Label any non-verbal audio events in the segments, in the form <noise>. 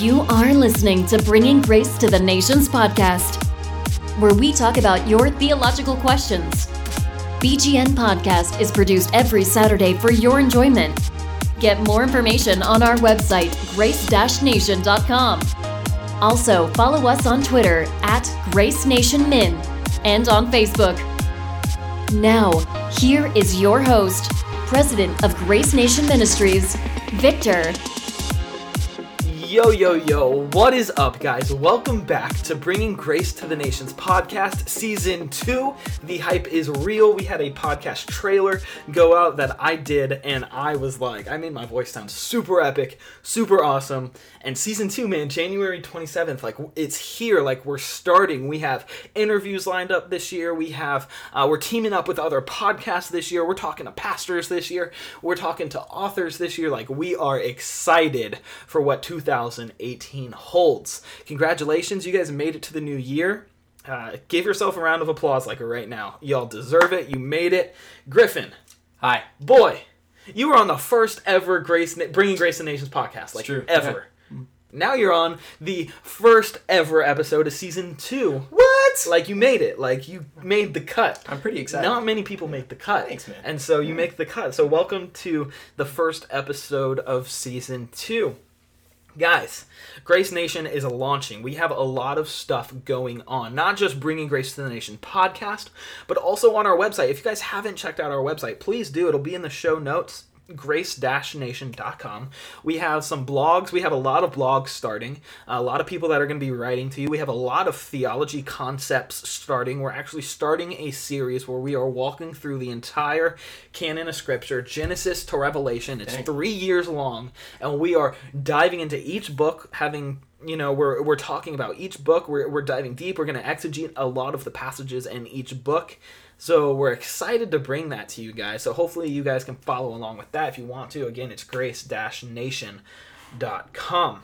You are listening to Bringing Grace to the Nations podcast, where we talk about your theological questions. BGN Podcast is produced every Saturday for your enjoyment. Get more information on our website, grace-nation.com. Also, follow us on Twitter at Grace Nation Min and on Facebook. Now, here is your host, President of Grace Nation Ministries, Victor. Yo, yo, yo, what is up, guys? Welcome back to Bringing Grace to the Nations podcast, season two. The hype is real. We had a podcast trailer go out that I did, and I was like, I made my voice sound super epic, super awesome. And season two, man, January 27th, like, it's here. Like, we're starting. We have interviews lined up this year. We have, uh, we're teaming up with other podcasts this year. We're talking to pastors this year. We're talking to authors this year. Like, we are excited for what 2018 holds. Congratulations, you guys made it to the new year. Uh, give yourself a round of applause like right now. Y'all deserve it. You made it. Griffin. Hi. Boy, you were on the first ever Grace Bringing Grace to Nations podcast, like true. ever. Now you're on the first ever episode of season two. What? Like you made it. Like you made the cut. I'm pretty excited. Not many people make the cut. Thanks, man. And so you make the cut. So welcome to the first episode of season two. Guys, Grace Nation is launching. We have a lot of stuff going on. Not just bringing Grace to the Nation podcast, but also on our website. If you guys haven't checked out our website, please do. It'll be in the show notes grace-nation.com. We have some blogs. We have a lot of blogs starting. A lot of people that are going to be writing to you. We have a lot of theology concepts starting. We're actually starting a series where we are walking through the entire canon of Scripture, Genesis to Revelation. It's Dang. three years long, and we are diving into each book, having you know we're, we're talking about each book we're, we're diving deep we're going to exegete a lot of the passages in each book so we're excited to bring that to you guys. So hopefully you guys can follow along with that if you want to. Again, it's grace-nation.com.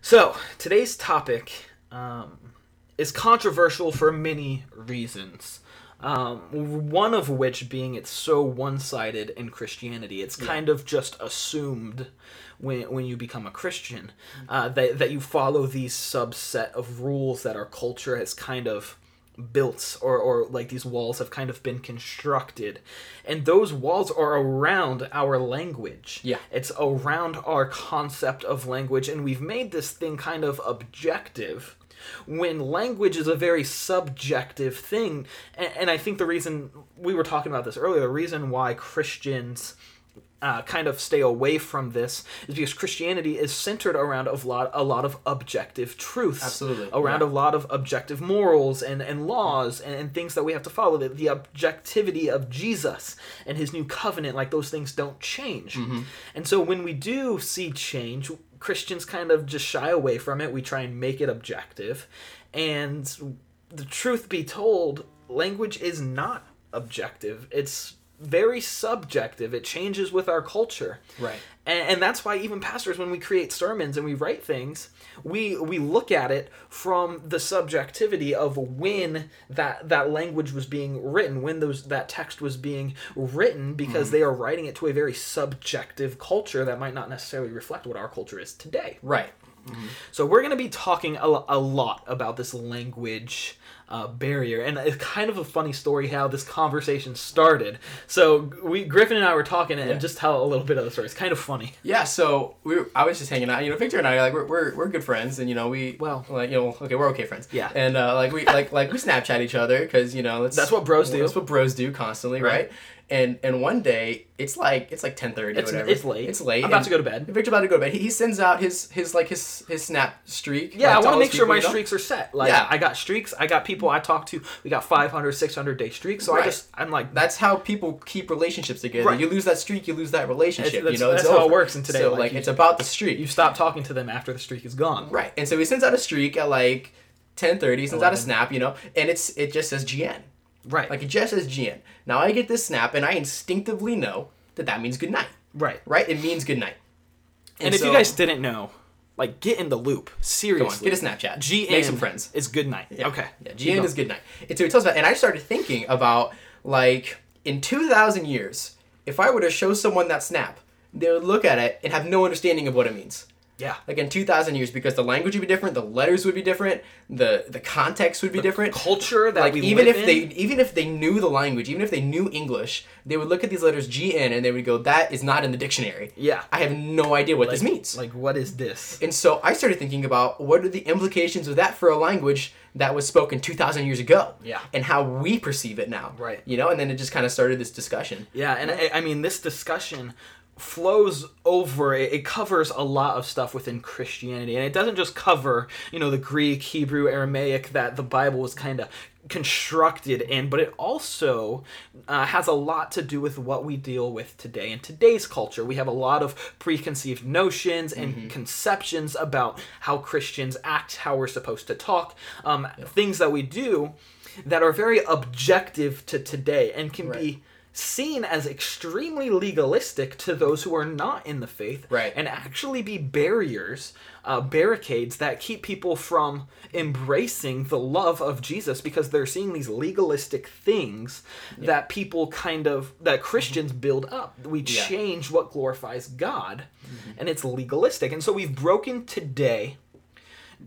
So today's topic um, is controversial for many reasons. Um, one of which being it's so one-sided in Christianity. It's yeah. kind of just assumed when, when you become a Christian uh, that, that you follow these subset of rules that our culture has kind of built or, or like these walls have kind of been constructed. And those walls are around our language. Yeah. It's around our concept of language and we've made this thing kind of objective when language is a very subjective thing. And, and i think the reason we were talking about this earlier the reason why christians uh, kind of stay away from this is because Christianity is centered around a lot a lot of objective truths, absolutely, around yeah. a lot of objective morals and, and laws and, and things that we have to follow. The, the objectivity of Jesus and His new covenant, like those things don't change. Mm-hmm. And so when we do see change, Christians kind of just shy away from it. We try and make it objective, and the truth be told, language is not objective. It's very subjective. It changes with our culture. Right. And, and, that's why even pastors, when we create sermons and we write things, we we look at it from the subjectivity of when that that language was being written, when those that text was being written, because mm. they are writing it to a very subjective culture that might not necessarily reflect what our culture is today. Right. Mm-hmm. So we're going to be talking a, a lot about this language uh, barrier, and it's kind of a funny story how this conversation started. So we Griffin and I were talking, and Yeah. just tell a little bit of the story. It's kind of funny. Yeah, so we were, I was just hanging out. You know, Victor and I like we're, we're, we're good friends, and you know we Well. like you know okay we're okay friends. Yeah. And uh, like we like like we Snapchat each other because you know that's That's what bros do. That's what bros do constantly, Right. right? And and one day it's like it's like ten thirty It's whatever. it's late. It's late. I'm about to go to bed. Victor's about to go to bed. He, he sends out his his like his his snap streak. Yeah, like, I want to make sure my people, you know? streaks are set. Like, Yeah. I got streaks. I got people I talk to. We got 500, 600 day streaks. So I just, I'm like, That's how people keep relationships together. Right. You lose that streak, you lose that relationship. It's- you know, that's how it works in today, So like, like, you- it's about the streak. you stop talking to them after the streak is gone. Right. And so he sends out a streak at like 10:30, sends out a snap, you know, and it's it just says GN. Right. Like it just says GN. Now I get this snap and I instinctively know that that means good night. right. Right? It means good night. And, if so- you guys didn't know, like, get in the loop. Seriously. get a Snapchat. GN Make some friends. is good night. Yeah. Okay. Yeah, Keep GN going. is good night. And so he tells about, and I started thinking about like in 2,000 years, if I were to show someone that snap, they would look at it and have no understanding of what it means. Yeah. Like in 2,000 years, because the language would be different, the letters would be different, the the context would be different. culture that like we even if in. they even if they knew the language, even if they knew English, they would look at these letters GN and they would go, "That is not in the dictionary." Yeah. I have no idea what this means. Like, what is this? And so I started thinking about what are the implications of that for a language that was spoken 2,000 years ago? Yeah. And how we perceive it now. Right. You know, and then it just kind of started this discussion. Yeah, and I, I mean, this discussion flows over it, it covers a lot of stuff within christianity. And it doesn't just cover you know the greek hebrew aramaic that the bible was kind of constructed in but it also uh, has a lot to do with what we deal with today. In today's culture we have a lot of preconceived notions and conceptions about how christians act how we're supposed to talk um, things that we do that are very objective to today and can Right. be seen as extremely legalistic to those who are not in the faith Right. and actually be barriers uh, barricades that keep people from embracing the love of jesus because they're seeing these legalistic things that people kind of that christians build up. We Yeah. change what glorifies god and it's legalistic. And so we've broken today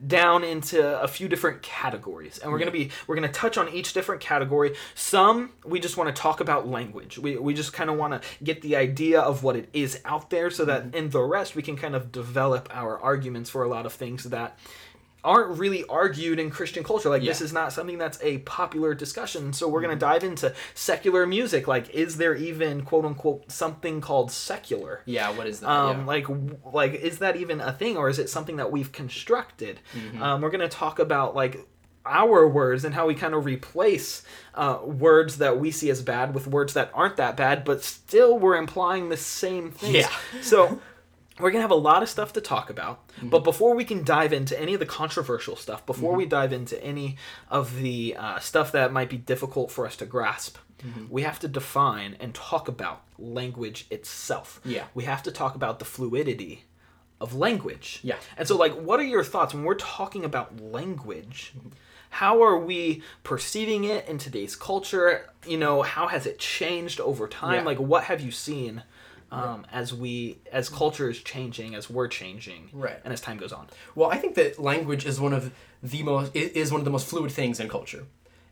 down into a few different categories. And we're going to be we're going to touch on each different category. Some we just want to talk about language. We, we just kind of want to get the idea of what it is out there so that in the rest we can kind of develop our arguments for a lot of things that aren't really argued in Christian culture. Like this is not something that's a popular discussion. So we're going to dive into secular music. Like is there even quote unquote something called secular? Yeah, what is that? um, yeah. like like is that even a thing or is it something that we've constructed Mm-hmm. um, we're going to talk about like our words and how we kind of replace uh, words that we see as bad with words that aren't that bad but still we're implying the same things Yeah. so we're gonna have a lot of stuff to talk about Mm-hmm. but before we can dive into any of the controversial stuff before we dive into any of the uh, stuff that might be difficult for us to grasp Mm-hmm. we have to define and talk about language itself Yeah. we have to talk about the fluidity of language Yeah. and so like what are your thoughts when we're talking about language how are we perceiving it in today's culture you know how has it changed over time Yeah. like what have you seen um, as we as culture is changing as we're changing Right. and as time goes on Well, I think that language is one of the most is one of the most fluid things in culture,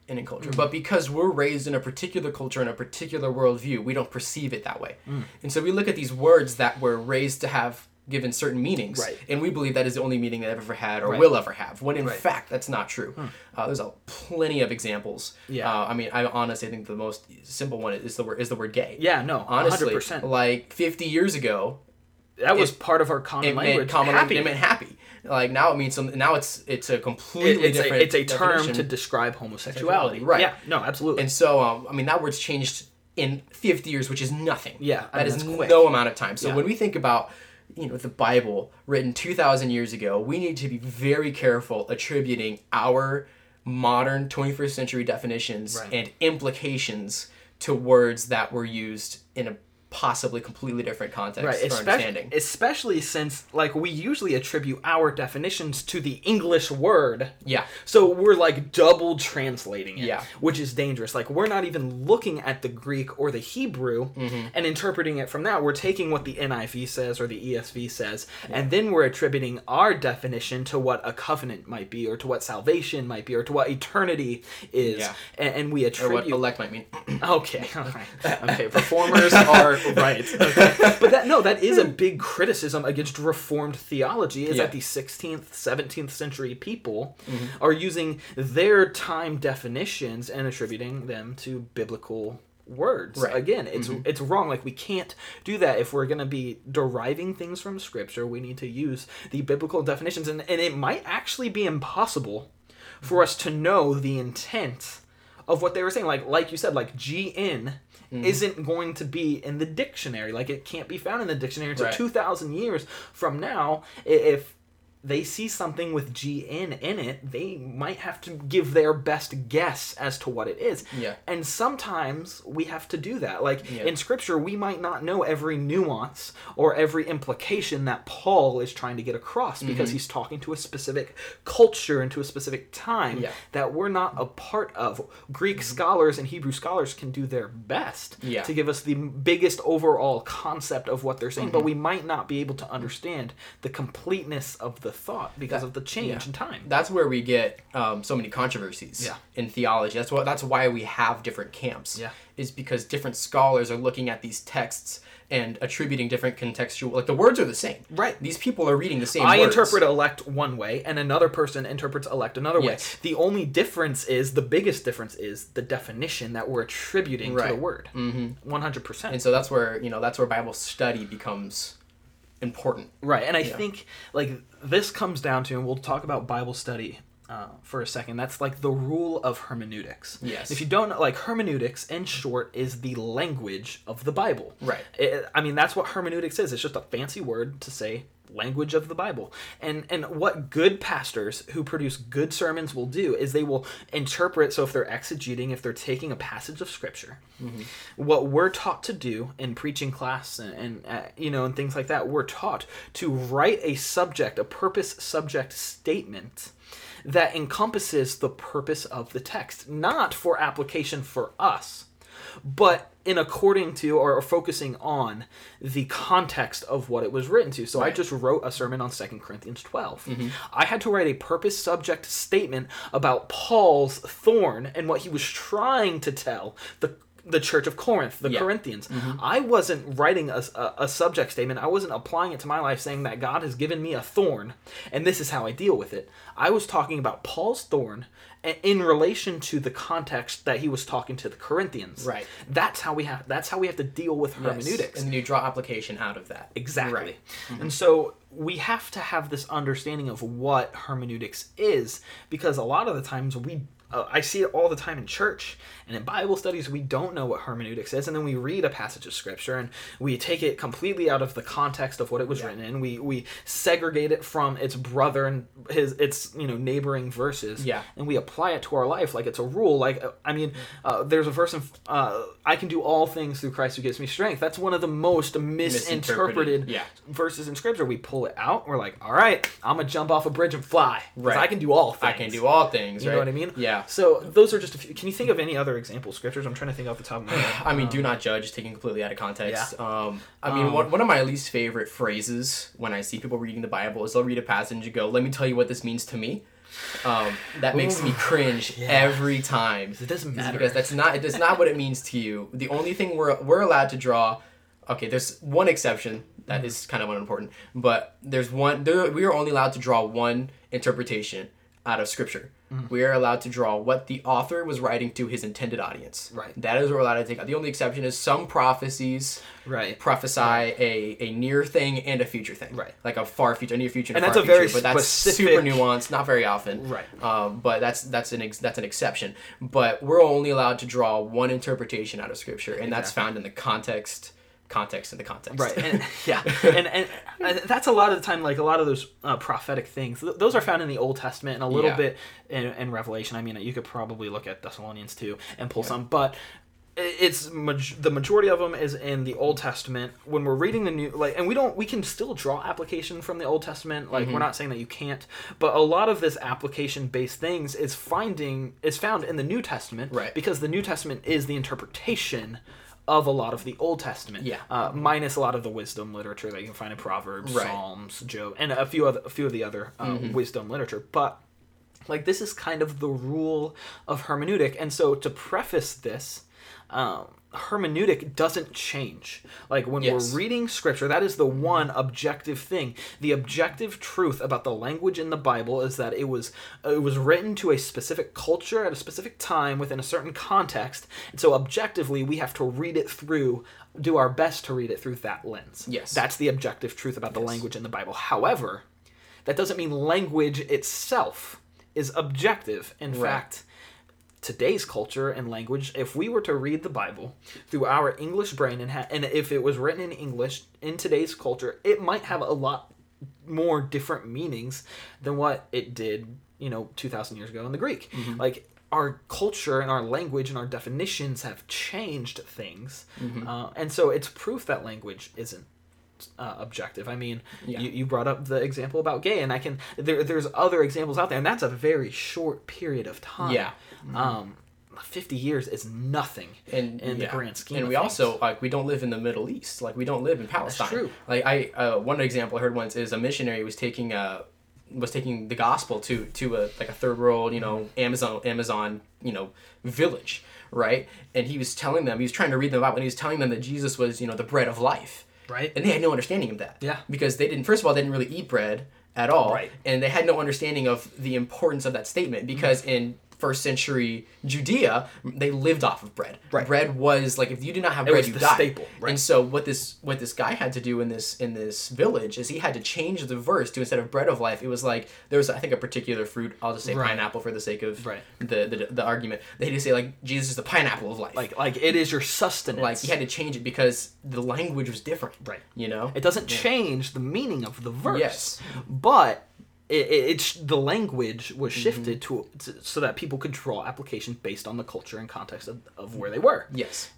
and in culture. But because we're raised in a particular culture and a particular worldview, we don't perceive it that way. And so we look at these words that we're raised to have given certain meanings, Right. and we believe that is the only meaning that I've ever had or Right. will ever have. When in Right. fact, that's not true. Uh, there's a plenty of examples. Yeah. Uh, I mean, I honestly think the most simple one is the word is the word gay. yeah no Honestly, 100% like 50 years ago, that was part of our common it language common happy It meant happy. Like now it means something. Now it's it's a It- completely it's, a, different. it's a term definition. to describe homosexuality Right. yeah no absolutely And so, um, I mean, that word's changed in 50 years, which is nothing. Yeah, I that mean, is that's quick. no amount of time. So Yeah. when we think about, you know, the Bible written 2,000 years ago, we need to be very careful attributing our modern 21st century definitions Right. and implications to words that were used in a possibly completely different context right for especially, understanding. especially since like we usually attribute our definitions to the english word Yeah. so we're like double translating it Yeah. which is dangerous like we're not even looking at the greek or the hebrew Mm-hmm. and interpreting it from that we're taking what the niv says or the esv says and then we're attributing our definition to what a covenant might be or to what salvation might be or to what eternity is Yeah. and, and we Or attribute what elect might mean. <coughs> Okay, all right. <laughs> Okay, Performers are <laughs> right. <laughs> Okay. But that no, that is a big criticism against reformed theology is Yeah. that the 16th, 17th century people Mm-hmm. are using their time definitions and attributing them to biblical words. Right. Again, it's Mm-hmm. it's wrong. Like we can't do that if we're going to be deriving things from scripture. We need to use the biblical definitions and and it might actually be impossible for us to know the intent of what they were saying. Like like you said, like GN Mm-hmm. isn't going to be in the dictionary. Like it can't be found in the dictionary until Right. two thousand years from now. If they see something with GN in it, they might have to give their best guess as to what it is. Yeah. And sometimes we have to do that. Like Yeah. in scripture, we might not know every nuance or every implication that Paul is trying to get across because he's talking to a specific culture and to a specific time Mm-hmm. Yeah. that we're not a part of. Greek scholars and Hebrew scholars can do their best Yeah. to give us the biggest overall concept of what they're saying, but we might not be able to understand the completeness of the thought because of the change yeah. in time. That's where we get um, so many controversies Yeah. in theology. That's what. That's why we have different camps. Yeah. Is because different scholars are looking at these texts and attributing different contextual. Like the words are the same. Right. These people are reading the same. I words. interpret elect one way, and another person interprets elect another way. The only difference is the biggest difference is the definition that we're attributing to the word. Mm-hmm. One hundred percent. And so that's where you know that's where Bible study becomes important. Right, and I Yeah. think like this comes down to, and we'll talk about Bible study uh, for a second. That's like the rule of hermeneutics. Yes. If you don't know, like hermeneutics, in short, is the language of the Bible. Right. It- I mean, that's what hermeneutics is. It's just a fancy word to say language of the Bible. And and what good pastors who produce good sermons will do is they will interpret. So if they're exegeting, if they're taking a passage of scripture, what we're taught to do in preaching class and, and uh, you know and things like that, we're taught to write a subject, a purpose subject statement that encompasses the purpose of the text, not for application for us, but in according to or, focusing on the context of what it was written to. So I just wrote a sermon on 2 Corinthians 12. Mm-hmm. I had to write a purpose subject statement about Paul's thorn and what he was trying to tell the the church of Corinth, the Yeah. Corinthians. Mm-hmm. I wasn't writing a, a, a subject statement. I wasn't applying it to my life saying that God has given me a thorn and this is how I deal with it. I was talking about Paul's thorn in relation to the context that he was talking to the Corinthians. Right. That's how we have that's how we have to deal with Yes. hermeneutics. And you draw application out of that. Exactly. Right. Mm-hmm. And so we have to have this understanding of what hermeneutics is because a lot of the times we uh, I see it all the time in church and in Bible studies we don't know what hermeneutics is and then we read a passage of scripture and we take it completely out of the context of what it was written in we we segregate it from its brother and his its you know neighboring verses Yeah. and we apply it to our life like it's a rule like uh, I mean uh, there's a verse in uh, I can do all things through Christ who gives me strength that's one of the most misinterpreted Yeah. verses in scripture. We pull it out. We're like, all right, I'm gonna jump off a bridge and fly. Right. I can do all things. I can do all things. You right? know what I mean? Yeah. So those are just a few. Can you think of any other example scriptures? I'm trying to think off the top of my head. <sighs> I mean, do not judge, taken completely out of context. Yeah. Um, I mean, Um, one, one of my least favorite phrases when I see people reading the Bible is they'll read a passage and go, let me tell you what this means to me. Um, that makes me cringe Yeah. every time. It doesn't matter. because that's not that's not what it means to you. The only thing we're we're allowed to draw. Okay, there's one exception that Mm-hmm. is kind of unimportant, but there's one. There, we are only allowed to draw one interpretation out of Scripture. Mm-hmm. We are allowed to draw what the author was writing to his intended audience. Right. That is what we're allowed to take out. The only exception is some prophecies right. prophesy a, a near thing and a future thing. Right. Like a far future, a near future, and, And a that's far a very future, But that's specific- super nuanced, not very often. Right. Um, but that's that's an ex- that's an exception. But we're only allowed to draw one interpretation out of scripture, and that's found in the context, context, and the context. Right, and, <laughs> yeah, and, and and that's a lot of the time, like a lot of those uh, prophetic things. th- Those are found in the Old Testament and a little Yeah. bit in, in Revelation. I mean, you could probably look at Thessalonians too and pull some, but it's maj- the majority of them is in the Old Testament. When we're reading the new, like, and we don't, we can still draw application from the Old Testament. Like, we're not saying that you can't, but a lot of this application based things is finding is found in the New Testament, Right. Because the New Testament is the interpretation of a lot of the Old Testament, Yeah. uh, minus a lot of the wisdom literature that you can find in Proverbs, Right. Psalms, Job, and a few other a few of the other uh, wisdom literature. But like this is kind of the rule of hermeneutic, and so to preface this. Um, hermeneutic doesn't change like when Yes. we're reading scripture that is the one objective thing the objective truth about the language in the bible is that it was it was written to a specific culture at a specific time within a certain context and so objectively we have to read it through do our best to read it through that lens Yes. that's the objective truth about the Yes. language in the bible however that doesn't mean language itself is objective in Right. fact today's culture and language if we were to read the bible through our english brain and ha- and if it was written in english in today's culture it might have a lot more different meanings than what it did, you know, 2000 years ago in the Greek. Mm-hmm. Like our culture and our language and our definitions have changed things. Mm-hmm. Uh, and so it's proof that language isn't uh, objective. I mean, Yeah. you, you brought up the example about gay, and I can there, there's other examples out there, and that's a very short period of time. Yeah. Um, fifty years is nothing and in the grand scheme. And we also like we don't live in the Middle East. Like we don't live in Palestine. true. Like I uh, one example I heard once is a missionary was taking uh was taking the gospel to to a like a third world you know Amazon Amazon you know village right and he was telling them he was trying to read them about and he was telling them that Jesus was you know the bread of life right. and they had no understanding of that Yeah. because they didn't first of all they didn't really eat bread at all Right. and they had no understanding of the importance of that statement because in first century Judea they lived off of bread Right. bread was like if you did not have It bread you died staple, right. and so what this what this guy had to do in this in this village is he had to change the verse to instead of bread of life it was like there was I think a particular fruit I'll just say Right. pineapple for the sake of Right. the, the the argument they had to say like Jesus is the pineapple of life Like like it is your sustenance. like he had to change it because the language was different Right. you know It doesn't change the meaning of the verse. Yes. But it, it, it's the language was Mm-hmm. shifted to, to so that people could draw applications based on the culture and context of, of where they were. yes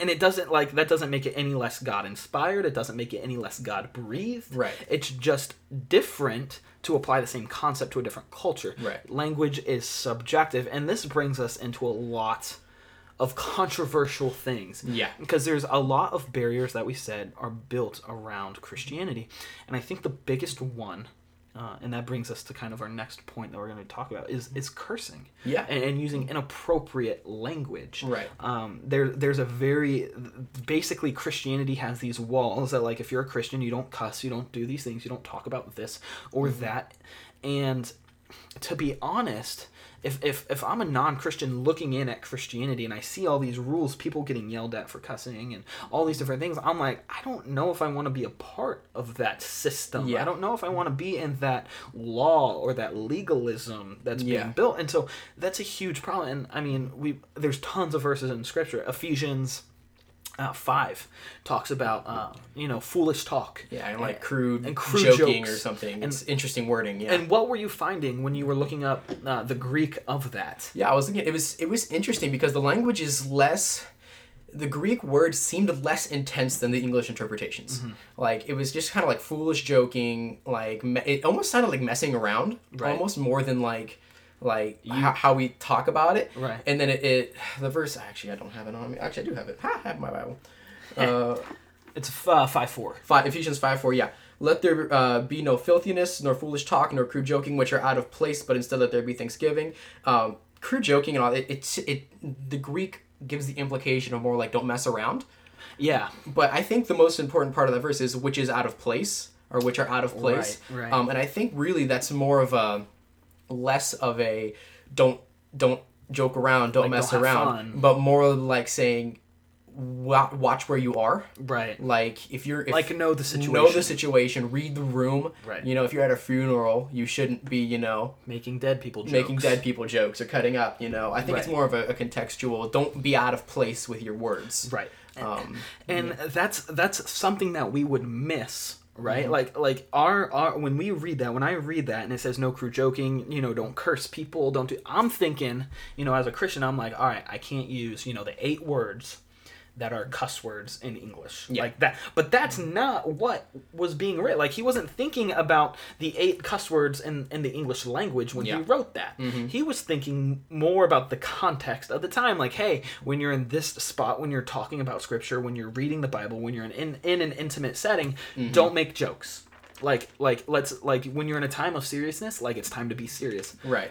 And it doesn't like that doesn't make it any less God inspired. It doesn't make it any less God breathed. Right. It's just different to apply the same concept to a different culture. Right. Language is subjective, and this brings us into a lot of controversial things. Yeah. Because there's a lot of barriers that we said are built around Christianity. And I think the biggest one, uh, and that brings us to kind of our next point that we're going to talk about, is, is cursing. Yeah. And, and using inappropriate language. Right. Um, there, there's a very, basically, Christianity has these walls that, like, if you're a Christian, you don't cuss, you don't do these things, you don't talk about this or Mm-hmm. that. And to be honest, if, if, if I'm a non Christian looking in at Christianity and I see all these rules, people getting yelled at for cussing and all these different things, I'm like, I don't know if I want to be a part of that system. Yeah. I don't know if I want to be in that law or that legalism that's Yeah. being built. And so that's a huge problem. And I mean, we there's tons of verses in Scripture. Ephesians uh, five talks about uh, you know foolish talk. Yeah, and like crude, and crude joking jokes. or something. And- it's interesting wording. Yeah. And what were you finding when you were looking up uh, the Greek of that? yeah, I was thinking it was it was interesting because the language is less. The Greek words seemed less intense than the English interpretations. Mm-hmm. Like it was just kind of like foolish joking. Like me- it almost sounded like messing around, Right. almost more than like like how, how we talk about it. Right. And then it, it the verse actually I don't have it on me. Actually, I do have it. Ha, I have my Bible. <laughs> Uh, It's uh, five four. Five, Ephesians 5 4, yeah. Let there uh, be no filthiness, nor foolish talk, nor crude joking, which are out of place, but instead let there be thanksgiving. Um, crude joking and all, it, it's it, the Greek gives the implication of more like don't mess around. Yeah. But I think the most important part of that verse is which is out of place, or which are out of place. Right, right. Um, and I think really that's more of a less of a don't don't joke around, don't Like, mess don't around, fun. but more like saying wa- watch where you are. Right. Like if you're if, Like, know the situation. know the situation, read the room. Right. You know, if you're at a funeral, you shouldn't be you know Making dead people jokes. making dead people jokes or cutting up. You know, I think it's more of a, a contextual. Don't be out of place with your words. Right. Um, and that's that's something that we would miss Mm-hmm. right like like our, our when we read that when i read that and it says no crew joking you know don't curse people don't do i'm thinking you know as a christian i'm like all right i can't use you know the eight words that are cuss words in english. Yeah. like that. But that's not what was being written like he wasn't thinking about the eight cuss words in, in the english language when Yeah. he wrote that. Mm-hmm. He was thinking more about the context of the time. Like hey when you're in this spot when you're talking about scripture when you're reading the bible when you're in in, in an intimate setting mm-hmm. don't make jokes. Like like let's like when you're in a time of seriousness like it's time to be serious. Right.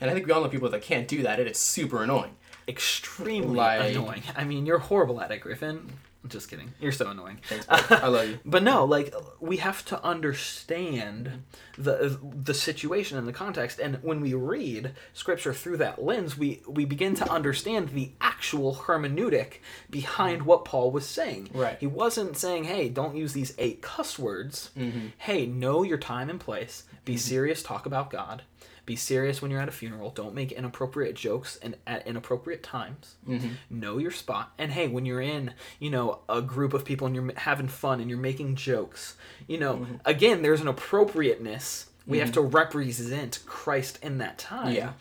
And I think we all know people that can't do that, and it's super annoying. Extremely Like- annoying i mean you're horrible at it griffin I'm just kidding you're so annoying Thanks. I love you. <laughs> But no, like we have to understand the the situation and the context, and when we read scripture through that lens, we we begin to understand the actual hermeneutic behind what Paul was saying. Right. He wasn't saying, "Hey, don't use these eight cuss words." Mm-hmm. Hey, know your time and place. Be mm-hmm. serious. Talk about God. Be serious when you're at a funeral. Don't make inappropriate jokes and at inappropriate times. Mm-hmm. Know your spot. And hey, when you're in, you know, a group of people and you're having fun and you're making jokes, you know, Mm-hmm. again, there's an appropriateness. We have to represent Christ in that time. Yeah.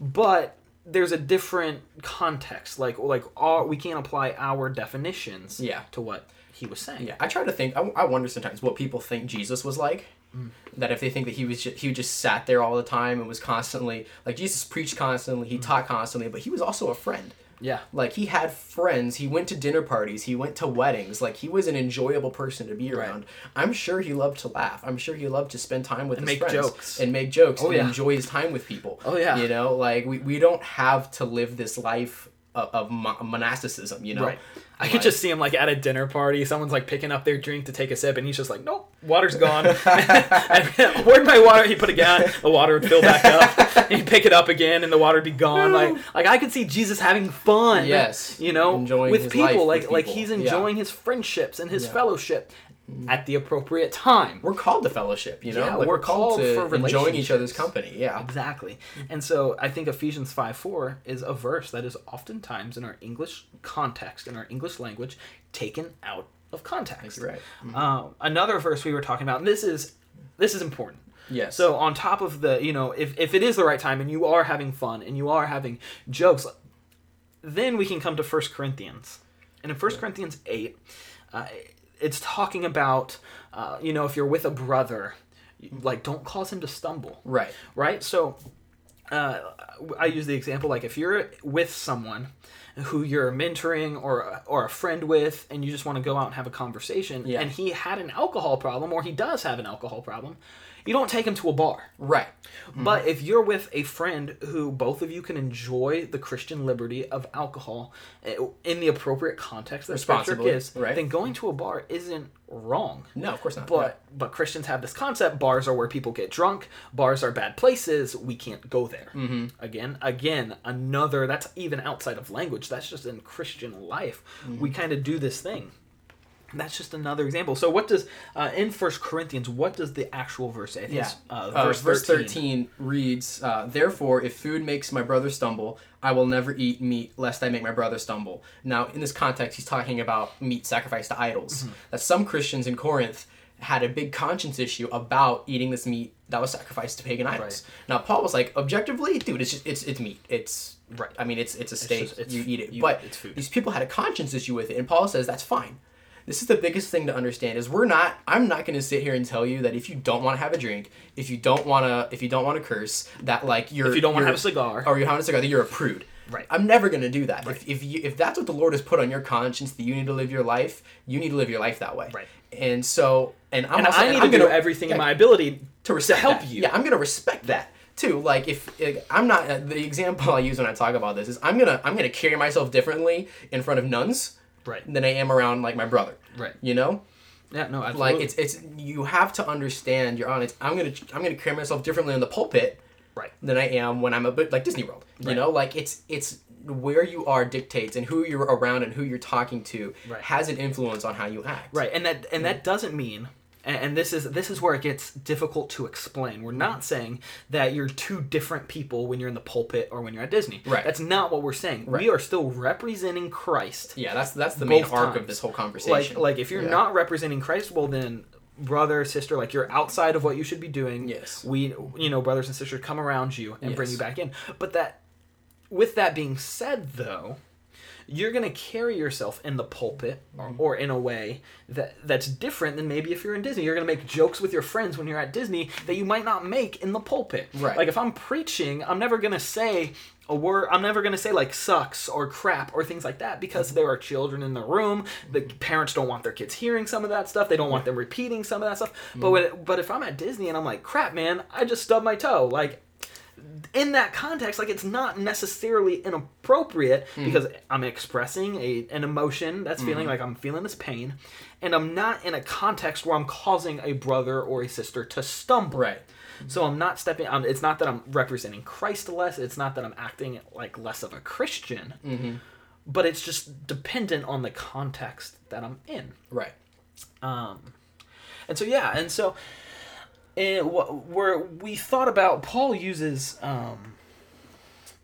But there's a different context. Like like all we can't apply our definitions Yeah. to what he was saying. Yeah, I try to think. I, I wonder sometimes what people think Jesus was like. Mm. That if they think that he was just, he just sat there all the time and was constantly like Jesus preached constantly, he mm. taught constantly, but he was also a friend. Yeah. Like he had friends. He went to dinner parties. He went to weddings. Like he was an enjoyable person to be around. I'm sure he loved to laugh. I'm sure he loved to spend time with And his make friends jokes. and make jokes Oh, and yeah. enjoy his time with people. Oh, yeah. You know, like we, we don't have to live this life of, of monasticism. You know, Right. I could just see him like at a dinner party. Someone's like picking up their drink to take a sip, and he's just like, "Nope, water's gone." <laughs> <laughs> And, Where'd my water? He put it down. The water would fill back up. and <laughs> he'd pick it up again, and the water would be gone. Like, like I could see Jesus having fun. Yes. you know, Enjoying with people. life like, with like he's Yeah. enjoying his friendships and his Yeah. fellowship at the appropriate time. we're called to fellowship. You know, Yeah, Like, we're we're, called, called to enjoying each other's company. Yeah. Exactly. And so I think Ephesians 5 4 is a verse that is oftentimes in our English context, in our English language, taken out of context. Right. Um, another verse we were talking about, and this is this is important. Yes. So on top of the, you know, if, if it is the right time and you are having fun and you are having jokes, then we can come to First Corinthians. And in First Corinthians 8, uh, it's talking about, uh, you know, if you're with a brother, like don't cause him to stumble right. right? So uh, I use the example like if you're with someone who you're mentoring or or a friend with, and you just want to go out and have a conversation, Yeah. and he had an alcohol problem or he does have an alcohol problem, you don't take him to a bar. Right. But if you're with a friend who both of you can enjoy the Christian liberty of alcohol eh, in the appropriate context that Scripture gives, right. then going to a bar isn't wrong. No, of course not. But but Christians have this concept: bars are where people get drunk. Bars are bad places. We can't go there. Mm-hmm. Again, again, another. That's even outside of language. That's just in Christian life. Mm-hmm. We kind of do this thing. That's just another example. So, what does uh, in First Corinthians? What does the actual verse say? Yeah. it's, uh, Uh, verse, verse 13. 13 reads, uh, Therefore, if food makes my brother stumble, I will never eat meat, lest I make my brother stumble. Now, in this context, he's talking about meat sacrificed to idols. Mm-hmm. That some Christians in Corinth had a big conscience issue about eating this meat that was sacrificed to pagan idols. Now, Paul was like, objectively, dude, it's just it's it's meat. It's Right. I mean, it's it's a steak. just- it's- you eat it, you- but it's food. these people had a conscience issue with it, and Paul says that's fine. This is the biggest thing to understand is we're not I'm not going to sit here and tell you that if you don't want to have a drink, if you don't want to if you don't want to curse, that like you're If you don't wanna have a cigar. or you're having a cigar, that you're a prude. Right. I'm never going to do that. If if you if that's what the Lord has put on your conscience that you need to live your life, you need to live your life that way. Right. And so and I'm And also, I and need I'm to do gonna- everything in my ability to respect help that. you. Yeah, I'm gonna respect that too. Like if, if I'm not uh, the example <laughs> I use when I talk about this is I'm gonna I'm gonna carry myself differently in front of nuns Right. than I am around like my brother. Right. You know, Yeah. No. Absolutely. like it's it's you have to understand you're on it. I'm gonna I'm gonna carry myself differently in the pulpit right. than I am when I'm a bit like Disney World. You Right. know, like it's it's where you are dictates and who you're around and who you're talking to Right. has an influence on how you act. Right, and that and that mm. doesn't mean, and, and this is this is where it gets difficult to explain. We're not saying that you're two different people when you're in the pulpit or when you're at Disney. Right. That's not what we're saying. Right. We are still representing Christ. Yeah, that's that's the main Both arc times. of this whole conversation. like if you're Yeah. not representing Christ, well then brother sister like you're outside of what you should be doing Yes. we you know brothers and sisters come around you and bring you back in but that with that being said though you're going to carry yourself in the pulpit or, Mm-hmm. or in a way that that's different than maybe if you're in Disney. You're going to make jokes with your friends when you're at Disney that you might not make in the pulpit. Right. Like if I'm preaching, I'm never going to say a word I'm never going to say like sucks or crap or things like that because Mm-hmm. there are children in the room. The parents don't want their kids hearing some of that stuff. They don't want them repeating some of that stuff. But Mm-hmm. when, but if I'm at Disney and I'm like, "Crap, man, I just stubbed my toe." Like in that context, like it's not necessarily inappropriate Hmm. because I'm expressing a an emotion that's feeling like I'm feeling this pain, and I'm not in a context where I'm causing a brother or a sister to stumble. right. So I'm not stepping. Um, it's not that I'm representing Christ less. It's not that I'm acting like less of a Christian. Mm-hmm. But it's just dependent on the context that I'm in. Right. Um, and so yeah, and so and where we thought about Paul uses um,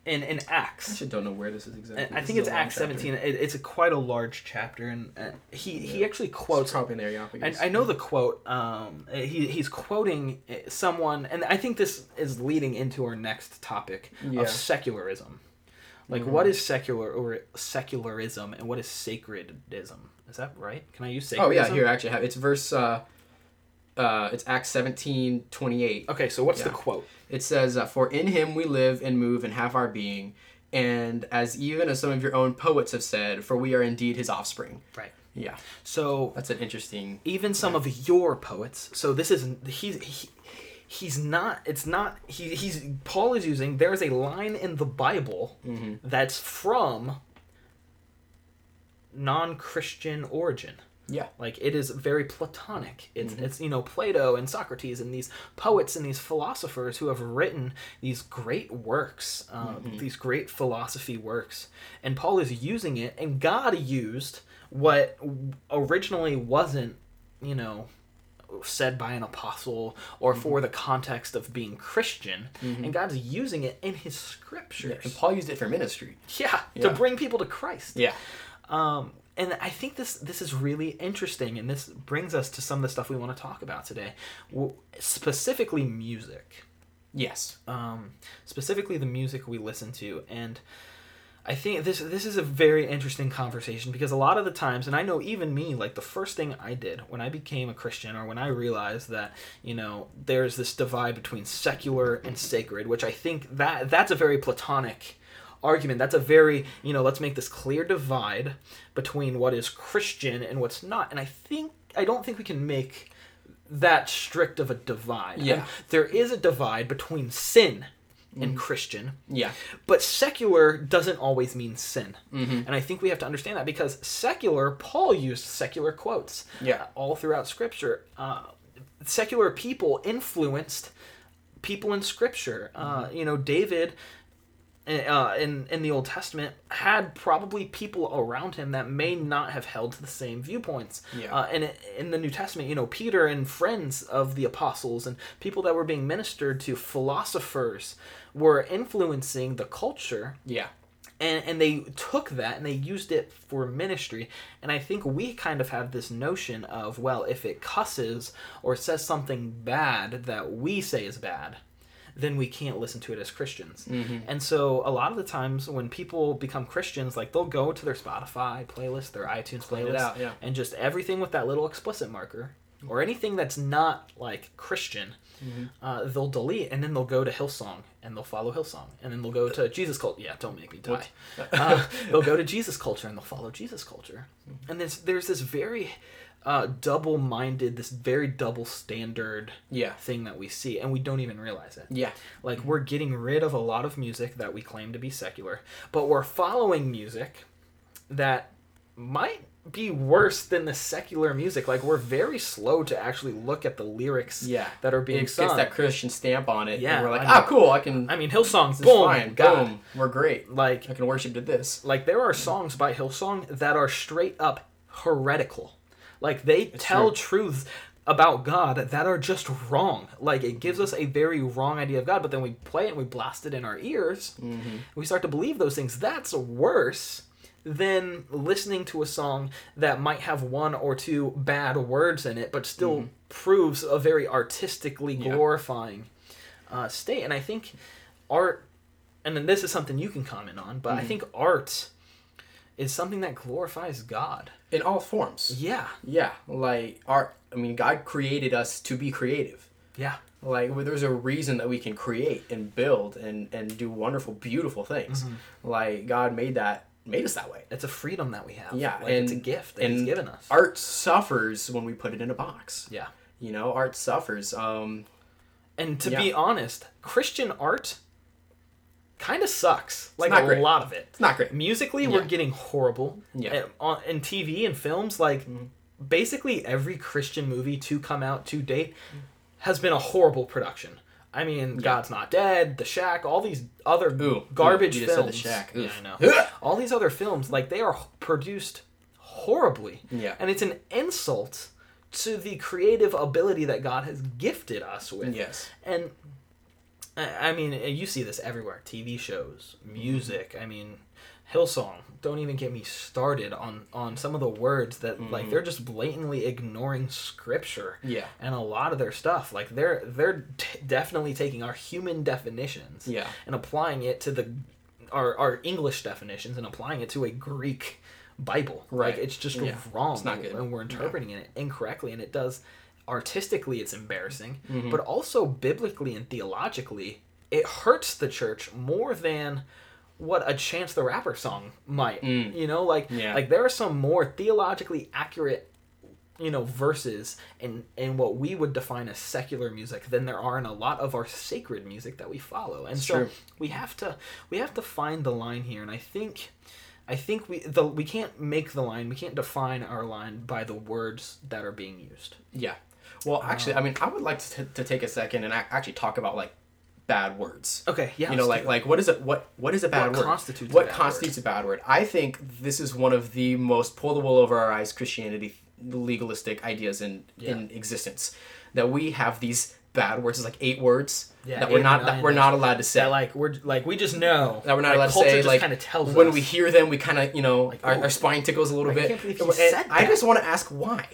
in in I Acts. actually don't know where this is exactly. I think it's Acts chapter. 17. It, it's a quite a large chapter, and uh, he he Yeah. actually It's quotes. probably in. I, I know the quote. Um, he he's quoting uh, someone, and I think this is leading into our next topic Yeah. of secularism. Like, what is secular or secularism, and what is sacredism? Is that right? Can I use sacredism? Oh yeah, here I actually have it's verse. Uh, uh, it's Acts seventeen twenty eight. Okay, so what's the quote? It says, uh, "For in Him we live and move and have our being, and as even as some of your own poets have said, for we are indeed His offspring." Right. Yeah, So that's an interesting. even some of your poets so this isn't he's he, he's not it's not he, he's paul is using there's a line in the bible that's from non-christian origin Yeah. like it is very platonic. It's it's you know plato and socrates and these poets and these philosophers who have written these great works uh, these great philosophy works. And paul is using it and god used what originally wasn't you know said by an apostle or for the context of being christian. And god's using it in his scriptures. And Paul used it for ministry. yeah, Yeah. to bring people to christ. Yeah. um, and I think this this is really interesting, and this brings us to some of the stuff we want to talk about today, specifically music, Yes. um, specifically the music we listen to, and I think this this is a very interesting conversation because a lot of the times, and I know even me, like the first thing I did when I became a Christian, or when I realized that you know there's this divide between secular and sacred, which I think that that's a very platonic argument. That's a very you know let's make this clear divide between what is Christian and what's not, and I think I don't think we can make that strict of a divide. Yeah. And there is a divide between sin and Christian. Yeah. But secular doesn't always mean sin. Mm-hmm. And I think we have to understand that because secular, Paul used secular quotes Yeah. uh, all throughout Scripture. Uh, secular people influenced people in Scripture. Uh, Mm-hmm. you know, David. Uh, in in the Old Testament, had probably people around him that may not have held to the same viewpoints. Yeah. Uh, and in the New Testament, you know, Peter and friends of the apostles and people that were being ministered to, philosophers, were influencing the culture Yeah. and and they took that and they used it for ministry and i think we kind of have this notion of well if it cusses or says something bad that we say is bad then we can't listen to it as christians and so a lot of the times when people become christians like they'll go to their spotify playlist their itunes playlist out, yeah. and just everything with that little explicit marker or anything that's not like christian uh, they'll delete and then they'll go to Hillsong and they'll follow Hillsong and then they'll go to Jesus culture. Yeah, don't make me die. uh, they'll go to Jesus culture and they'll follow Jesus culture. And there's there's this very uh, double-minded, this very double standard Yeah. thing that we see, and we don't even realize it. Yeah. Like we're getting rid of a lot of music that we claim to be secular, but we're following music that might be worse than the secular music. Like we're very slow to actually look at the lyrics Yeah. that are being It gets sung. that Christian stamp on it. Yeah, And we're like, I ah, mean- cool. I can. I mean, is boom, fine. God. Boom. We're great. Like I can worship to this. like there are songs by Hillsong that are straight up heretical. Like they tell truths about God that are just wrong. Like it gives us a very wrong idea of God, but then we play it and we blast it in our ears. Mm-hmm. We start to believe those things. That's worse than listening to a song that might have one or two bad words in it, but still mm-hmm. proves a very artistically Yeah. glorifying uh, state. And I think art, and then this is something you can comment on, but I mm-hmm. think art is something that glorifies God. In all forms. Yeah, Yeah. Like, art. I mean, God created us to be creative. yeah, Like, well, there's a reason that we can create and build and, and do wonderful, beautiful things. Mm-hmm. Like, God made that, made us that way. it's a freedom that we have. Yeah, like it's a gift that He's given us. Art suffers when we put it in a box. Yeah, You know, art suffers. Um, and to Yeah. be honest, Christian art kind of sucks. Like a great. lot of it. it's not great. Musically, we're getting horrible. Yeah. And on in TV and films, like mm-hmm. basically every Christian movie to come out to date has been a horrible production. I mean, God's Not Dead, The Shack, all these other Ooh, garbage ooh, just The films. Shack. Yeah, I know. all these other films, like they are produced horribly. Yeah. And it's an insult to the creative ability that God has gifted us with. Yes. And I I mean, uh, you see this everywhere TV shows, music. I mean, Hillsong. Don't even get me started on on some of the words that like mm-hmm. they're just blatantly ignoring scripture. Yeah. And a lot of their stuff, like they're they're t- definitely taking our human definitions. Yeah. And applying it to the our our English definitions and applying it to a Greek Bible. Right. Like it's just Yeah. wrong. It's not good. And we're interpreting it incorrectly and it does artistically it's embarrassing, Mm-hmm. but also biblically and theologically it hurts the church more than what a Chance the Rapper song might. You know, like Mm. Yeah. like there are some more theologically accurate you know verses in in what we would define as secular music than there are in a lot of our sacred music that we follow and so true. we have to we have to find the line here and i think i think we the we can't make the line we can't define our line by the words that are being used Yeah. Well, actually, I um, mean, I would like to, to take a second and ac- actually talk about like bad words. okay yeah you know, like like what is it? What what is a bad What word? constitutes a what bad constitutes a bad word? I think this is one of the most pull the wool over our eyes Christianity legalistic ideas in in existence. That we have these bad words, it's like eight words Yeah, that eight we're not that we're not allowed to say. that like we're like we just know that we're not like, allowed to say just like kind of tells when us. we hear them we kind of you know our, ooh. our spine tickles a little I bit can't believe you said i just want to ask why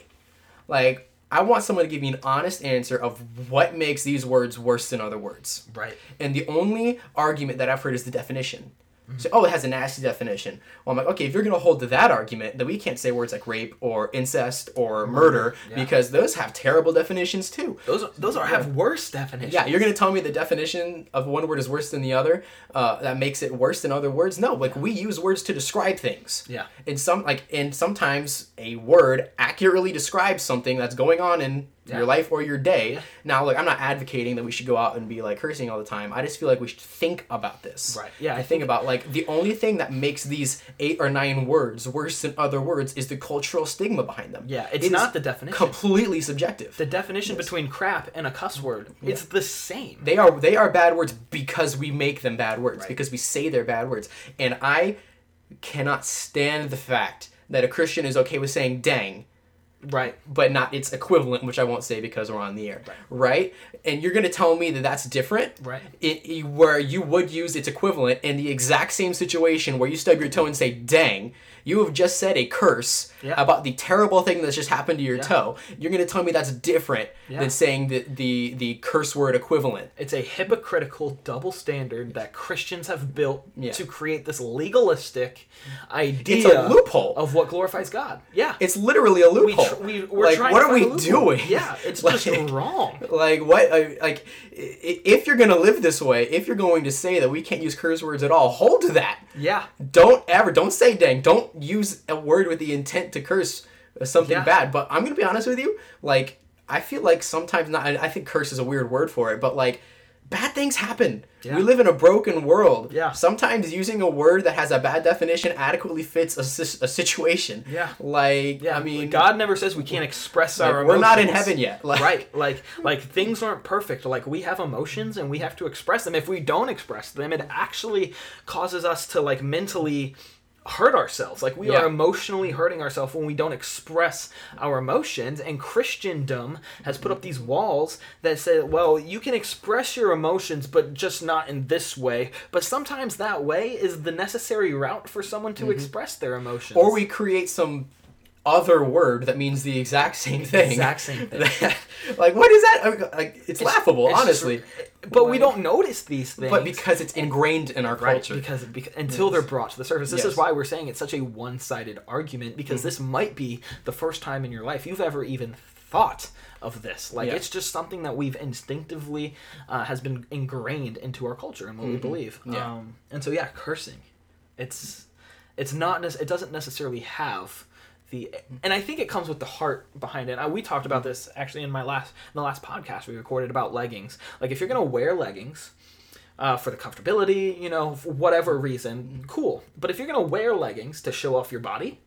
like i want someone to give me an honest answer of what makes these words worse than other words. Right. And the only argument that i've heard is the definition Mm-hmm. so oh it has a nasty definition well i'm like okay if you're going to hold to that argument then we can't say words like rape or incest or murder yeah. because those have terrible definitions too those those are have worse definitions yeah, you're gonna tell me the definition of one word is worse than the other. Uh, that makes it worse than other words. No, like we use words to describe things. Yeah. And some like and sometimes a word accurately describes something that's going on in Yeah. your life or your day. Now, like I'm not advocating that we should go out and be like cursing all the time. I just feel like we should think about this. Right. Yeah, I think about like the only thing that makes these eight or nine words worse than other words is the cultural stigma behind them. Yeah, it's It not the definition. Completely subjective. the definition between crap and a cuss word yeah. it's the same They are they are bad words because we make them bad words Right. because we say they're bad words. And I cannot stand the fact that a Christian is okay with saying dang right but not its equivalent, which I won't say because we're on the air, right? right? And you're gonna tell me that that's different, Right. It- where you would use its equivalent in the exact same situation where you stub your toe and say "dang," you have just said a curse Yeah. about the terrible thing that's just happened to your toe. You're gonna tell me that's different Yeah. than saying the, the the curse word equivalent. It's a hypocritical double standard that Christians have built Yeah. to create this legalistic idea It's a loophole. of what glorifies God. Yeah. It's literally a we loophole. tr- we, we're like, trying what to are we doing? Yeah, it's <laughs> Like- just wrong. Like what? Uh, like if you're gonna live this way, if you're going to say that we can't use curse words at all, hold to that. Yeah. Don't ever. Don't say dang. Don't use a word with the intent to curse something Yeah. bad. But I'm gonna be honest with you. Like I feel like sometimes not. I I think curse is a weird word for it, but like. Bad things happen. Yeah. We live in a broken world. Yeah. Sometimes using a word that has a bad definition adequately fits a, a situation. Yeah. Like, Yeah, I mean, God never says we can't express like, our we're not in heaven yet. <laughs> Like, right like like things aren't perfect like we have emotions and we have to express them if we don't express them it actually causes us to like mentally hurt ourselves. Like we Yeah. are emotionally hurting ourselves when we don't express our emotions. And christendom has put up these walls that say well you can express your emotions but just not in this way. But sometimes that way is the necessary route for someone to mm-hmm. express their emotions. Or we create some other word that means the exact same thing. Exact same <laughs> thing. like, what is that? I mean, Like, it's, laughable, It's just- honestly. but we don't notice these things But because it's ingrained in our right culture. because, because until they're brought to the surface this Yes. Mm-hmm. is why we're saying it's such a one-sided argument because this might be the first time in your life you've ever even thought of this like Yeah. it's just something that we've instinctively uh, has been ingrained into our culture and what we believe Mm-hmm. Yeah. um, and so yeah cursing it's it's not it doesn't necessarily have the and I think it comes with the heart behind it. Uh, we talked about this actually in my last in the last podcast we recorded about leggings. Like if you're gonna wear leggings uh, for the comfortability, you know, for whatever reason, cool. But if you're gonna wear leggings to show off your body,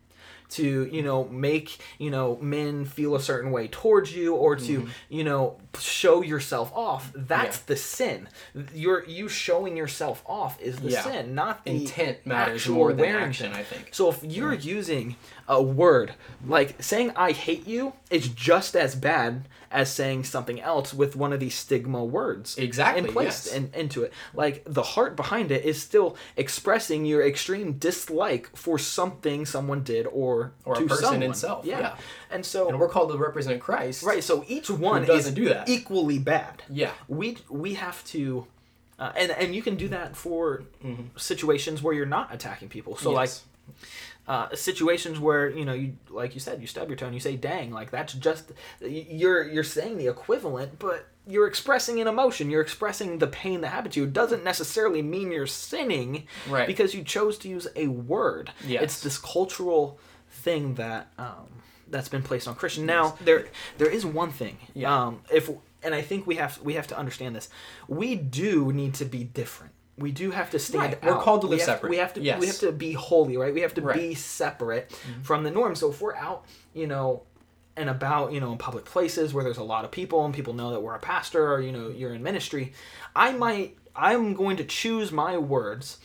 to you know make you know men feel a certain way towards you or to you know show yourself off that's Yeah. the sin you're you showing yourself off is the Yeah. sin not the Intent matters more than action, thing. I think. so if you're using a word. Like saying I hate you is just as bad as saying something else with one of these stigma words. Exactly, And placed yes. in, into it. Like the heart behind it is still expressing your extreme dislike for something someone did or Or a to person someone. itself, yeah. And so And we're called to represent Christ. Right, so each one doesn't is do that? equally bad. Yeah. We we have to uh, and and you can do that for situations where you're not attacking people. So like Yes. Uh, situations where you know you like you said you stub your toe and you say dang like that's just you're you're saying the equivalent but you're expressing an emotion you're expressing the pain that happened to you. It doesn't necessarily mean you're sinning Right. because you chose to use a word. Yes. it's this cultural thing that um, that's been placed on Christian. Now there there is one thing. Yeah. um, if and I think we have we have to understand this. We do need to be different we do have to stand Right. We're out. called to We live have- separate. we have to we have to be holy right we have to Right. be separate mm-hmm. from the norm so if we're out you know and about you know in public places where there's a lot of people and people know that we're a pastor or you know you're in ministry i might i'm going to choose my words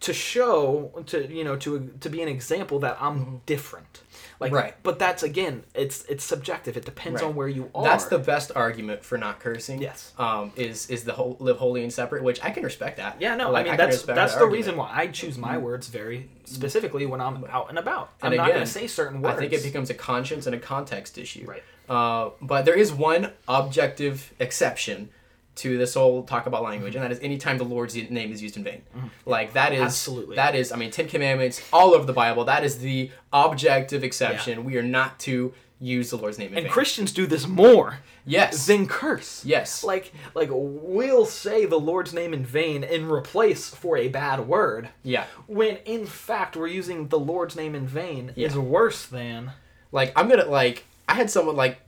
to show to you know to to be an example that i'm mm-hmm. different like Right. but that's again it's it's subjective it depends Right. on where you are That's the best argument for not cursing. Yes. Um, is is the whole live holy and separate, which I can respect that. yeah no Like, i mean can that's that's that the argument. reason why i choose my words very specifically when i'm out and about i'm And not gonna say certain words I think it becomes a conscience and a context issue. Right. Uh, but there is one objective exception to this whole talk about language, and that is anytime the Lord's name is used in vain. Like that is Mm-hmm. Absolutely. that is. I mean, Ten Commandments all over the Bible. That is the objective exception. We are not to use the Lord's name in and vain. christians do this more yes. than curse yes. like like we'll say the lord's name in vain in replace for a bad word yeah. when in fact we're using the lord's name in vain is worse than Like I'm gonna like I had someone like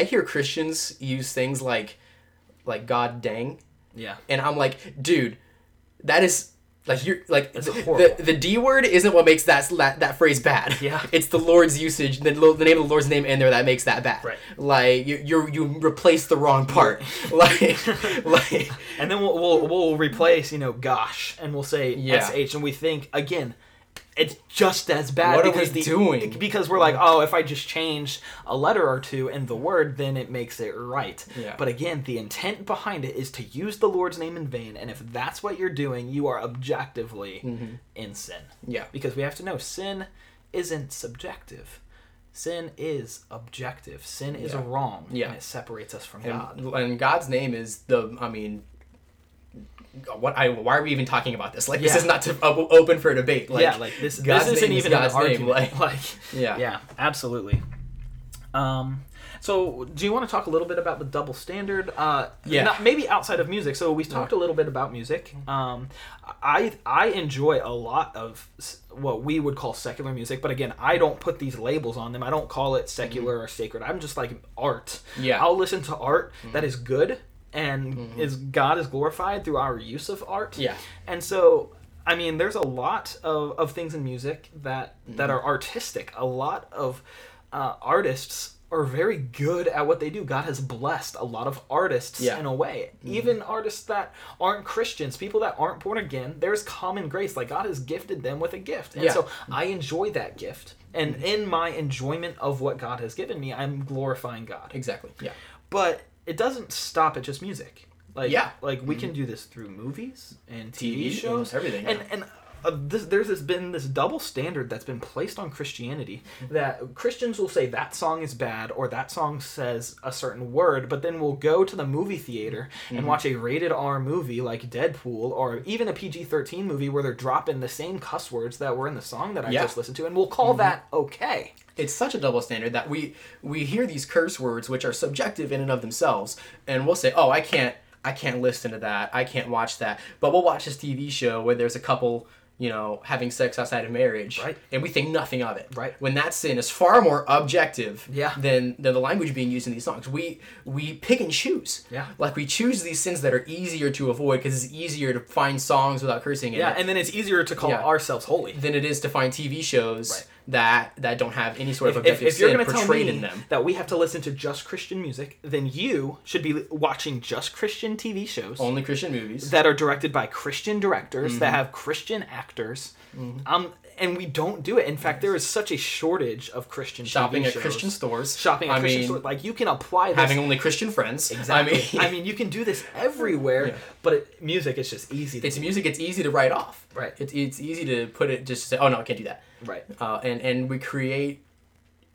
I hear Christians use things like like God dang yeah and I'm like, dude, that is like you're like the, horrible. the the D word isn't what makes that that, that phrase bad. Yeah. <laughs> it's the Lord's usage, the, the name of the Lord's name in there that makes that bad. Right. Like you you you replace the wrong part. <laughs> like <laughs> like and then we'll, we'll we'll replace you know gosh and we'll say Yeah. sh and we think again it's just as bad What are because we the doing? because we're like oh if i just change a letter or two in the word then it makes it right Yeah. but again the intent behind it is to use the lord's name in vain and if that's what you're doing you are objectively in sin Mm-hmm. Yeah. because we have to know sin isn't subjective sin is objective sin is Yeah. wrong Yeah. and it separates us from and, god and God's name is the I mean what I why are we even talking about this? Like this is not to o- open for debate. Like yeah, like this. God's this isn't even God's an name, argument. like- Like, <laughs> Yeah. yeah, absolutely. Um, so do you want to talk a little bit about the double standard? Uh, Yeah. not- maybe outside of music. So we talked a little bit about music. Um, I I enjoy a lot of what we would call secular music, but again, I don't put these labels on them. I don't call it secular or sacred. I'm just like art. Mm-hmm. Yeah. Mm-hmm. I'll listen to art that is good and is God is glorified through our use of art. Yeah. And so, I mean, there's a lot of, of things in music that that Mm-hmm. are artistic. A lot of uh, artists are very good at what they do. God has blessed a lot of artists Yeah. Mm-hmm. in a way. Even artists that aren't Christians, people that aren't born again, there's common grace. Like God has gifted them with a gift. And Yeah. so I enjoy that gift. And in my enjoyment of what God has given me, I'm glorifying God. Exactly. Yeah. But it doesn't stop at just music. Like Yeah. like we can do this through movies and TV, TV shows, everything, and yeah. and. Uh, this, there's this been this double standard that's been placed on Christianity Mm-hmm. that Christians will say that song is bad or that song says a certain word, but then we'll go to the movie theater Mm-hmm. and watch a rated R movie like Deadpool or even a PG 13 movie where they're dropping the same cuss words that were in the song that I Yeah. just listened to, and we'll call that okay. It's such a double standard that we we hear these curse words which are subjective in and of themselves and we'll say oh i can't i can't listen to that i can't watch that but we'll watch this tv show where there's a couple you know having sex outside of marriage Right. and we think nothing of it Right. when that sin is far more objective Yeah. than than the language being used in these songs we we pick and choose Yeah. like we choose these sins that are easier to avoid because it's easier to find songs without cursing in Yeah, it and then it's easier to call Yeah. ourselves holy. than it is to find TV shows Right. That that don't have any sort of If, if, objective if you're going to tell me in them. that we have to listen to just Christian music, then you should be watching just Christian TV shows Only Christian movies. that are directed by Christian directors Mm-hmm. that have Christian actors. Um, and we don't do it. In fact, there is such a shortage of Christian shopping at. Christian stores. shopping at I Christian mean, stores. Like you can apply this having only Christian friends. exactly. I mean, you can do this everywhere, Yeah. but it, music is just easy. To it's music. It's easy to write off. Right. It's it's easy to put it just to say, oh no, I can't do that. Right. Uh, and and we create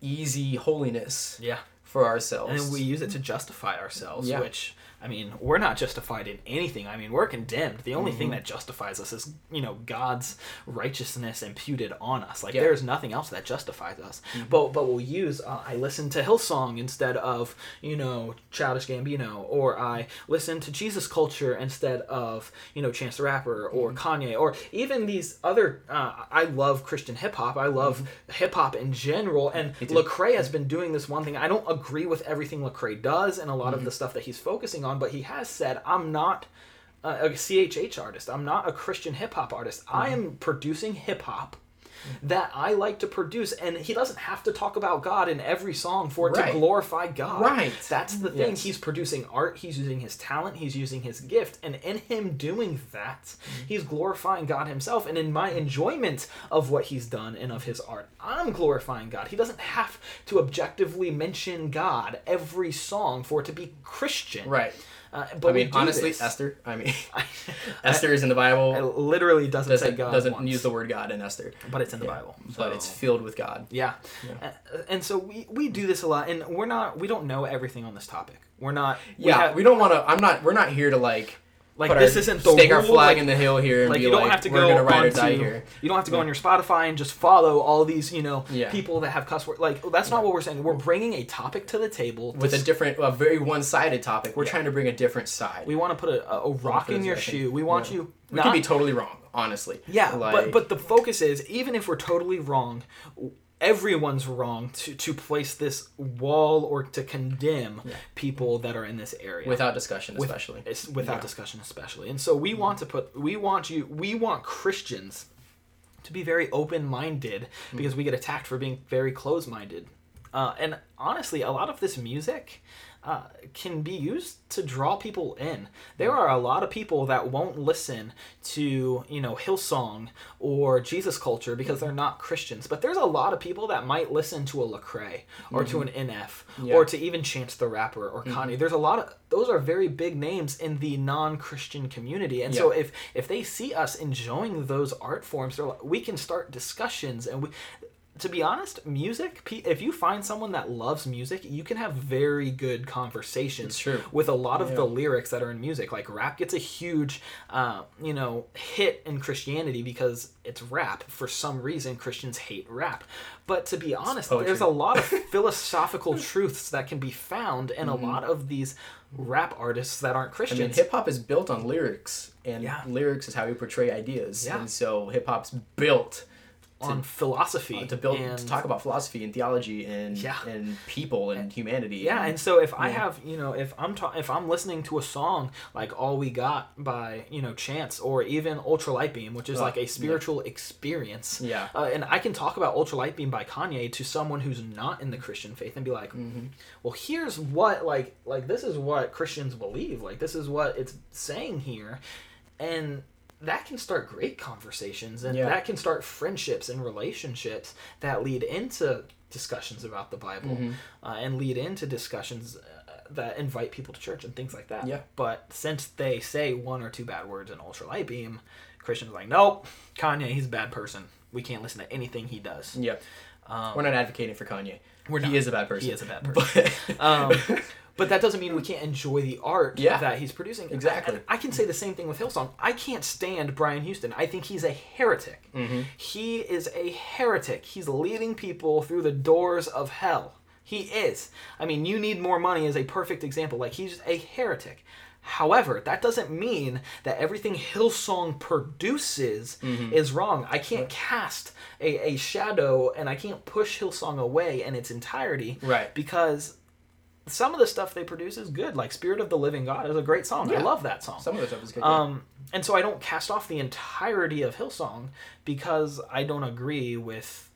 easy holiness Yeah. for ourselves. And we use it to justify ourselves, Yeah. which I mean, we're not justified in anything. I mean, we're condemned. The only Mm-hmm. thing that justifies us is, you know, God's righteousness imputed on us. Like Yeah. Mm-hmm. there's nothing else that justifies us. But but we'll use uh, I listen to Hillsong instead of, you know, Childish Gambino or I listen to Jesus Culture instead of, you know, Chance the Rapper or Mm-hmm. Kanye or even these other uh, I love Christian hip hop. I love hip hop in general and Mm-hmm. Lecrae has been doing this one thing. I don't agree with everything Lecrae does and a lot Mm-hmm. of the stuff that he's focusing on, but he has said, "I'm not a, a CHH artist. I'm not a Christian hip hop artist. I Mm-hmm. am producing hip hop." That I like to produce, and he doesn't have to talk about God in every song for it Right. to glorify God. Right. That's the thing. Yes. He's producing art, he's using his talent, he's using his gift, and in him doing that, Mm-hmm. he's glorifying God himself. And in my enjoyment of what he's done and of his art, I'm glorifying God. He doesn't have to objectively mention God every song for it to be Christian. right. Uh, but I mean, honestly, this. Esther. I mean, <laughs> <laughs> Esther is in the Bible. It literally doesn't, say doesn't God doesn't once, use the word God in Esther, but it's in the Yeah. Bible. but it's filled with God. Yeah. Uh, And so we, we do this a lot and we're not we don't know everything on this topic. We're not we Yeah, have- we don't want to. I'm not. We're not here to like. Like, put this our, isn't the stake our flag like- in the hill here and like be you don't like, have to we're go ride onto, die here. you don't have to go on your Spotify and just follow all these you know Yeah. people that have cuss words. Like that's not what we're saying. We're bringing a topic to the table to With a different, a very one-sided topic. We're trying to bring a different side. we want to put a, a rock in your shoe. We want Yeah. you. We not, can be totally wrong, honestly. Yeah, like, but but the focus is even if we're totally wrong, everyone's wrong to to place this wall or to condemn people that are in this area without discussion, With- especially. without Yeah. discussion especially. And so we want to put we want you we want Christians to be very open-minded Hmm. because we get attacked for being very closed-minded. Uh, and honestly, a lot of this music uh, can be used to draw people in. There are a lot of people that won't listen to, you know, Hillsong or Jesus culture because they're not Christians. But there's a lot of people that might listen to a Lecrae or to an NF. Yeah. Or to even Chance the Rapper or Kanye. There's a lot of those are very big names in the non-Christian community. And so if if they see us enjoying those art forms, they're like, we can start discussions and we to be honest, music, if you find someone that loves music, you can have very good conversations true. with a lot of Yeah. the lyrics that are in music. Like rap gets a huge, uh, you know, hit in Christianity because it's rap. For some reason, Christians hate rap. But to be honest, there's a lot of <laughs> philosophical truths that can be found in a lot of these rap artists that aren't Mm-hmm. I Christians. mean, hip hop is built on lyrics, and Yeah. lyrics is how we portray ideas. Yeah. And so hip hop's built on philosophy to build and to talk about philosophy and theology and Yeah. and people and humanity. Yeah, and, and so if I have, you know, if I'm ta- if I'm listening to a song like "All We Got" by you know Chance, or even "Ultra Light Beam," which is Oh, like a yeah. spiritual experience, Yeah. uh, and I can talk about "Ultra Light Beam" by Kanye to someone who's not in the Christian faith and be like, Mm-hmm. well, here's what like like this is what Christians believe, like this is what it's saying here, and that can start great conversations and Yeah. that can start friendships and relationships that lead into discussions about the Bible Mm-hmm. uh, and lead into discussions uh, that invite people to church and things like that. Yeah. But since they say one or two bad words in Ultra Light Beam, Christians are like, nope, Kanye, he's a bad person. We can't listen to anything he does. yeah. we're not advocating for Kanye. We're he not. is a bad person. He is a bad <laughs> person. But, Um, but that doesn't mean we can't enjoy the art Yeah. that he's producing. Exactly. And I can say the same thing with Hillsong. I can't stand Brian Houston. I think he's a heretic. Mm-hmm. He is a heretic. He's leading people through the doors of hell. He is. I mean, you need more money is a perfect example. Like he's a heretic. However, that doesn't mean that everything Hillsong produces Mm-hmm. is wrong. I can't cast a, a shadow and I can't push Hillsong away in its entirety. Right. Because some of the stuff they produce is good. Like Spirit of the Living God is a great song. I love that song. some of the stuff is good. Um, and so I don't cast off the entirety of Hillsong because I don't agree with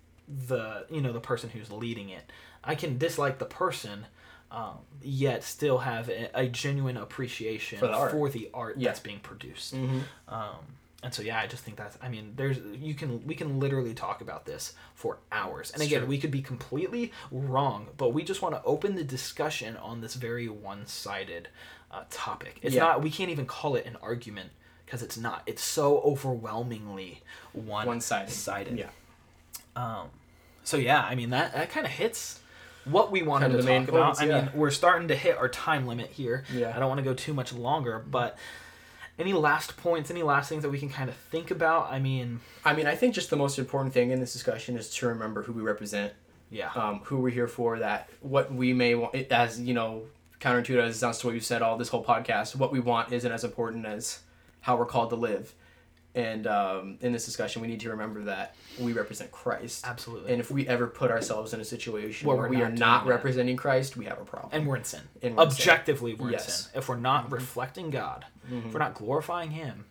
the you know the person who's leading it. I can dislike the person, um, yet still have a, a genuine appreciation For the art. for the art Yeah. that's being produced. Mhm. Um, and so yeah, I just think that's. I mean, there's you can we can literally talk about this for hours. And again, we could be completely wrong, but we just want to open the discussion on this very one-sided uh, topic. It's Yeah. not. We can't even call it an argument because it's not. It's so overwhelmingly one One-sided. sided. Yeah. So yeah, I mean that that kind of hits what we wanted Kinda to the main talk about. points, I mean, we're starting to hit our time limit here. Yeah. I don't want to go too much longer, but any last points, any last things that we can kind of think about? I mean, I mean, I think just the most important thing in this discussion is to remember who we represent, yeah. um, who we're here for, that what we may want, as you know, counterintuitive as it sounds to what you said all this whole podcast, what we want isn't as important as how we're called to live. And um, in this discussion, we need to remember that we represent Christ. Absolutely. And if we ever put ourselves in a situation Where where, we're not are not that. representing Christ, we have a problem. and we're in sin. And we're in sin. Objectively, we're in Yes. Mm-hmm. sin. If we're not reflecting God, if we're not glorifying Him,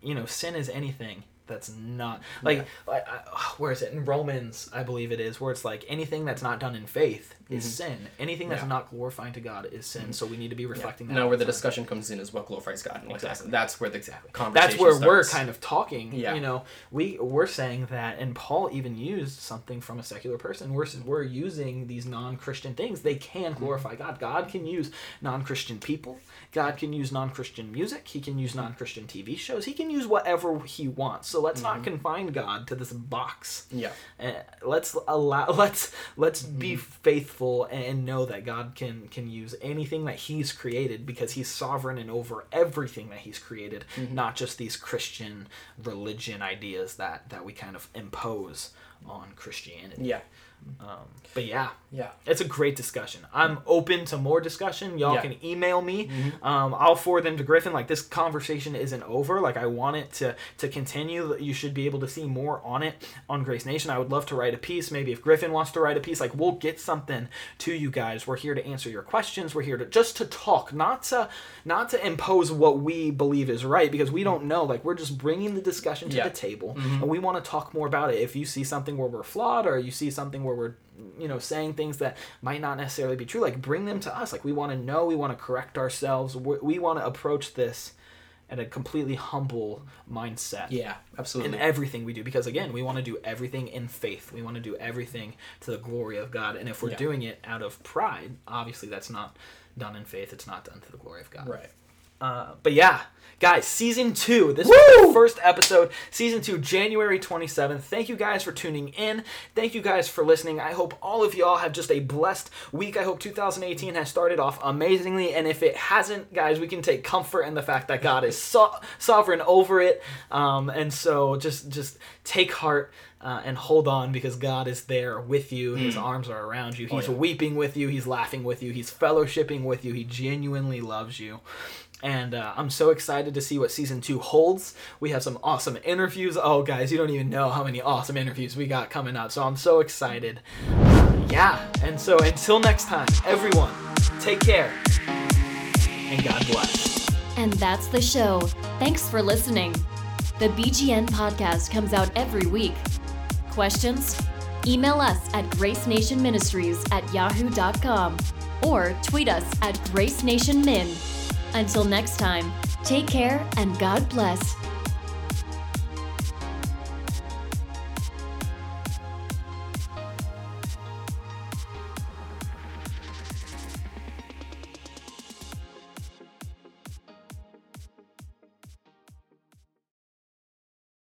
you know, sin is anything that's not like, like I, <sighs> where is it in Romans? I believe it is where it's like anything that's not done in faith is sin. Anything that's Mm-hmm. Yeah. not glorifying to God is sin. So we need to be reflecting that. now, where the time. discussion comes in is what glorifies God. And Exactly. That's where the that's conversation where we're kind of talking Yeah. you know we we're saying that and paul even used something from a secular person we're, we're using these non-christian things they can Mm-hmm. glorify god god can use non-christian people god can use non-christian music he can use non-christian tv shows he can use whatever he wants so let's Mm-hmm. not confine god to this box Yeah. uh, let's allow <laughs> let's let's be Mm-hmm. faithful and know that God can can use anything that He's created because He's sovereign and over everything that He's created, Mm-hmm. not just these Christian religion ideas that that we kind of impose on Christianity. Yeah. Um, but yeah, Yeah. it's a great discussion. I'm open to more discussion. Y'all Yeah. Mm-hmm. can email me. Um, I'll forward them to Griffin. Like this conversation isn't over. Like I want it to to continue. You should be able to see more on it on Grace Nation. I would love to write a piece. Maybe if Griffin wants to write a piece, like we'll get something to you guys. We're here to answer your questions. We're here to just to talk, not to not to impose what we believe is right because we don't know. Like we're just bringing the discussion to Yeah. the table, and we want to talk more about it. If you see something where we're flawed, or you see something where we're you know saying things that might not necessarily be true like bring them to us like we want to know we want to correct ourselves we, we want to approach this at a completely humble mindset Yeah. Absolutely. In everything we do because again we want to do everything in faith we want to do everything to the glory of god and if we're Yeah. doing it out of pride obviously that's not done in faith it's not done to the glory of god right. Uh, but yeah, guys, season two. This was the first episode, season two, January 27th. Thank you guys for tuning in. Thank you guys for listening. I hope all of y'all have just a blessed week. I hope 2018 has started off amazingly. And if it hasn't, guys, we can take comfort in the fact that God is so- sovereign over it. Um, and so just just take heart. Uh, and hold on because God is there with you. His arms are around you. He's yeah. weeping with you. He's laughing with you. He's fellowshipping with you. He genuinely loves you. And uh, I'm so excited to see what season two holds. We have some awesome interviews. Oh, guys, you don't even know how many awesome interviews we got coming up. So I'm so excited. Yeah. And so until next time, everyone, take care and God bless. And that's the show. Thanks for listening. The BGN podcast comes out every week. Questions? Email us at gracenationministries at yahoo.com or tweet us at gracenationmin. Until next time, take care and God bless.